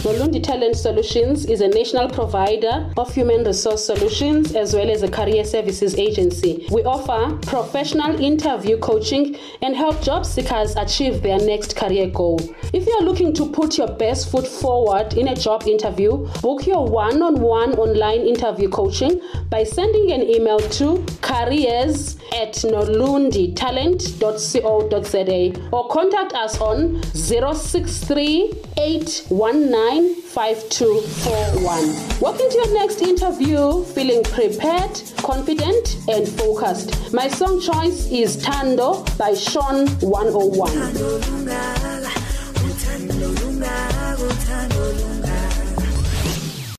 Nolundi Talent Solutions is a national provider of human resource solutions as well as a career services agency. We offer professional interview coaching and help job seekers achieve their next career goal. If you are looking to put your best foot forward in a job interview, book your one on one online interview coaching by sending an email to careers at nolunditalent.co.za or contact us on 063 819 5241. Walk into your next interview feeling prepared, confident, and focused. My song choice is Tando by Shaun 101.